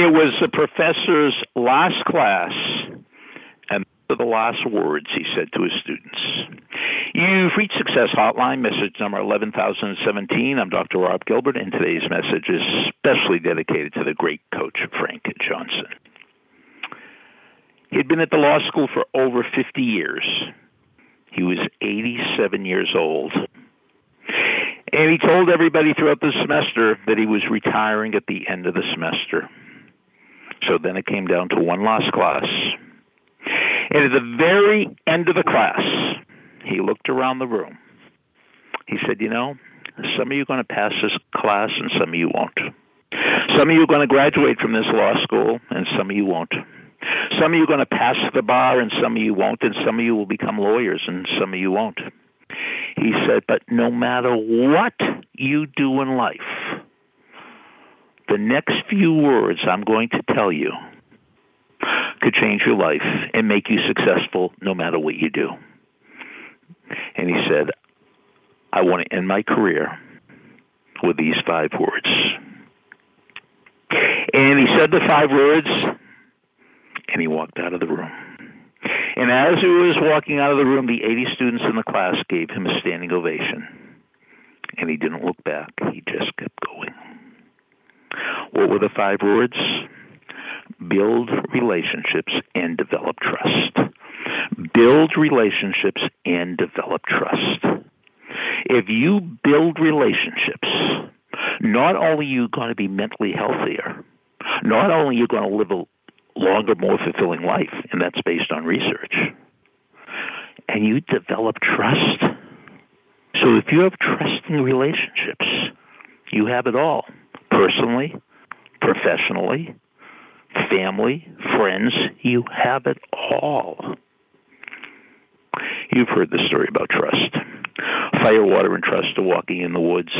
It was the professor's last class, and the last words he said to his students. You've reached Success Hotline, message number 11017. I'm Dr. Rob Gilbert, and today's message is specially dedicated to the great coach, Frank Johnson. He'd been at the law school for over 50 years. He was 87 years old. And he told everybody throughout the semester that he was retiring at the end of the semester. So then it came down to one last class. And at the very end of the class, he looked around the room. He said, You know, some of you are going to pass this class and some of you won't. Some of you are going to graduate from this law school and some of you won't. Some of you are going to pass the bar and some of you won't, and some of you will become lawyers and some of you won't. He said, But no matter what you do in life, the next few words I'm going to tell you could change your life and make you successful no matter what you do. And he said, I want to end my career with these five words. And he said the five words, and he walked out of the room. And as he was walking out of the room, the 80 students in the class gave him a standing ovation. And he didn't look back, he just kept going. What were the five words? Build relationships and develop trust. Build relationships and develop trust. If you build relationships, not only are you going to be mentally healthier, not only are you going to live a longer, more fulfilling life, and that's based on research, and you develop trust. So if you have trusting relationships, you have it all personally, professionally, family, friends, you have it all. You've heard the story about trust. Firewater and Trust are walking in the woods,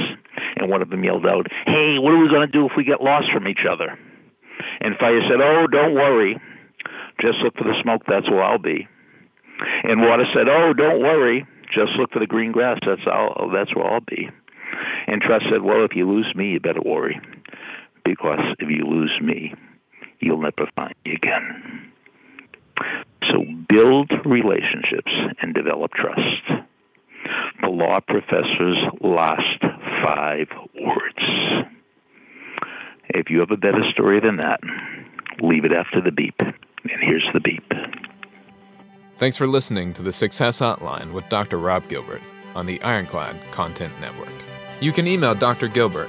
and one of them yelled out, Hey, what are we going to do if we get lost from each other? And Fire said, Oh, don't worry. Just look for the smoke, that's where I'll be. And Water said, Oh, don't worry. Just look for the green grass, that's, I'll, that's where I'll be. And Trust said, Well, if you lose me, you better worry. Because if you lose me, you'll never find me again. So build relationships and develop trust. The law professor's last five words. If you have a better story than that, leave it after the beep. And here's the beep. Thanks for listening to the Success Hotline with Dr. Rob Gilbert on the Ironclad Content Network. You can email Dr. Gilbert